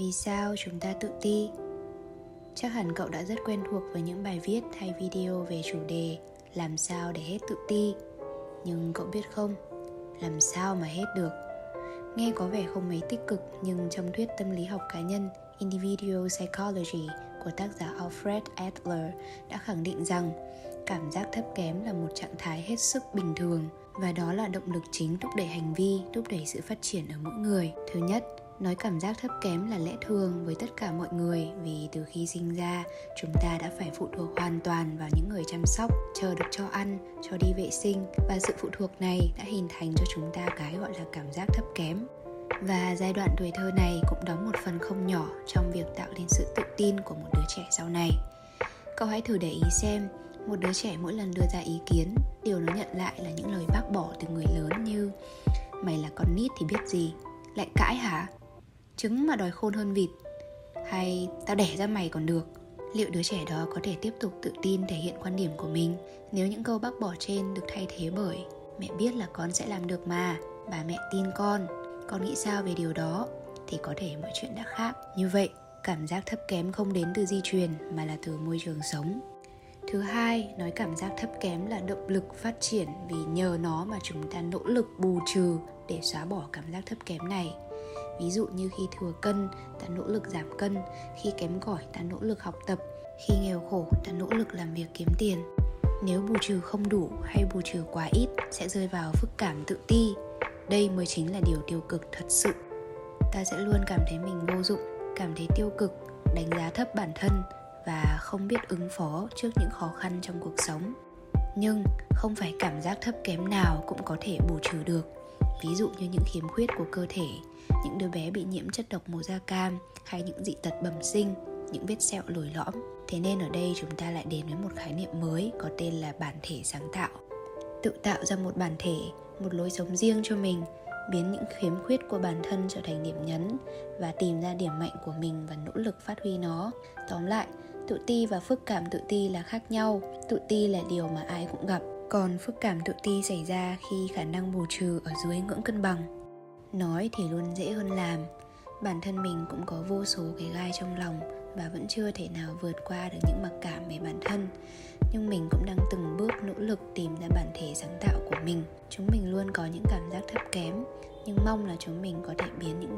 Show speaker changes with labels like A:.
A: vì sao chúng ta tự ti? Chắc hẳn cậu đã rất quen thuộc với những bài viết hay video về chủ đề làm sao để hết tự ti. Nhưng cậu biết không? Làm sao mà hết được? Nghe có vẻ không mấy tích cực, nhưng trong thuyết tâm lý học cá nhân, individual psychology của tác giả alfred adler đã khẳng định rằng cảm giác thấp kém là một trạng thái hết sức bình thường và đó là động lực chính thúc đẩy hành vi, thúc đẩy sự phát triển ở mỗi người. Thứ nhất nói cảm giác thấp kém là lẽ thường với tất cả mọi người vì từ khi sinh ra, chúng ta đã phải phụ thuộc hoàn toàn vào những người chăm sóc, chờ được cho ăn, cho đi vệ sinh và sự phụ thuộc này đã hình thành cho chúng ta cái gọi là cảm giác thấp kém. Và giai đoạn tuổi thơ này cũng đóng một phần không nhỏ trong việc tạo nên sự tự tin của một đứa trẻ sau này. Cậu hãy thử để ý xem, một đứa trẻ mỗi lần đưa ra ý kiến, điều nó nhận lại là những lời bác bỏ từ người lớn như, mày là con nít thì biết gì? Lại cãi hả? Trứng mà đòi khôn hơn vịt. Hay tao đẻ ra mày còn được. Liệu đứa trẻ đó có thể tiếp tục tự tin thể hiện quan điểm của mình nếu những câu bác bỏ trên được thay thế bởi mẹ biết là con sẽ làm được mà, bà mẹ tin con. Con nghĩ sao về điều đó? Thì có thể mọi chuyện đã khác. Như vậy, cảm giác thấp kém không đến từ di truyền mà là từ môi trường sống. Thứ hai, nói cảm giác thấp kém là động lực phát triển vì nhờ nó mà chúng ta nỗ lực bù trừ để xóa bỏ cảm giác thấp kém này ví dụ như khi thừa cân, ta nỗ lực giảm cân. Khi kém cỏi, ta nỗ lực học tập. Khi nghèo khổ, ta nỗ lực làm việc kiếm tiền. Nếu bù trừ không đủ hay bù trừ quá ít, sẽ rơi vào phức cảm tự ti. Đây mới chính là điều tiêu cực thật sự. Ta sẽ luôn cảm thấy mình vô dụng, cảm thấy tiêu cực, đánh giá thấp bản thân và không biết ứng phó trước những khó khăn trong cuộc sống. Nhưng không phải cảm giác thấp kém nào cũng có thể bù trừ được ví dụ như những khiếm khuyết của cơ thể, những đứa bé bị nhiễm chất độc màu da cam hay những dị tật bẩm sinh, những vết sẹo lồi lõm. Thế nên ở đây chúng ta lại đến với một khái niệm mới có tên là bản thể sáng tạo. Tự tạo ra một bản thể, một lối sống riêng cho mình, biến những khiếm khuyết của bản thân trở thành điểm nhấn và tìm ra điểm mạnh của mình và nỗ lực phát huy nó. Tóm lại tự ti và phức cảm tự ti là khác nhau. Tự ti là điều mà ai cũng gặp. Còn phức cảm tự ti xảy ra khi khả năng bù trừ ở dưới ngưỡng cân bằng. Nói thì luôn dễ hơn làm. Bản thân mình cũng có vô số cái gai trong lòng và vẫn chưa thể nào vượt qua được những mặc cảm về bản thân. Nhưng mình cũng đang từng bước nỗ lực tìm ra bản thể sáng tạo của mình. Chúng mình luôn có những cảm giác thấp kém, nhưng mong là chúng mình có thể biến những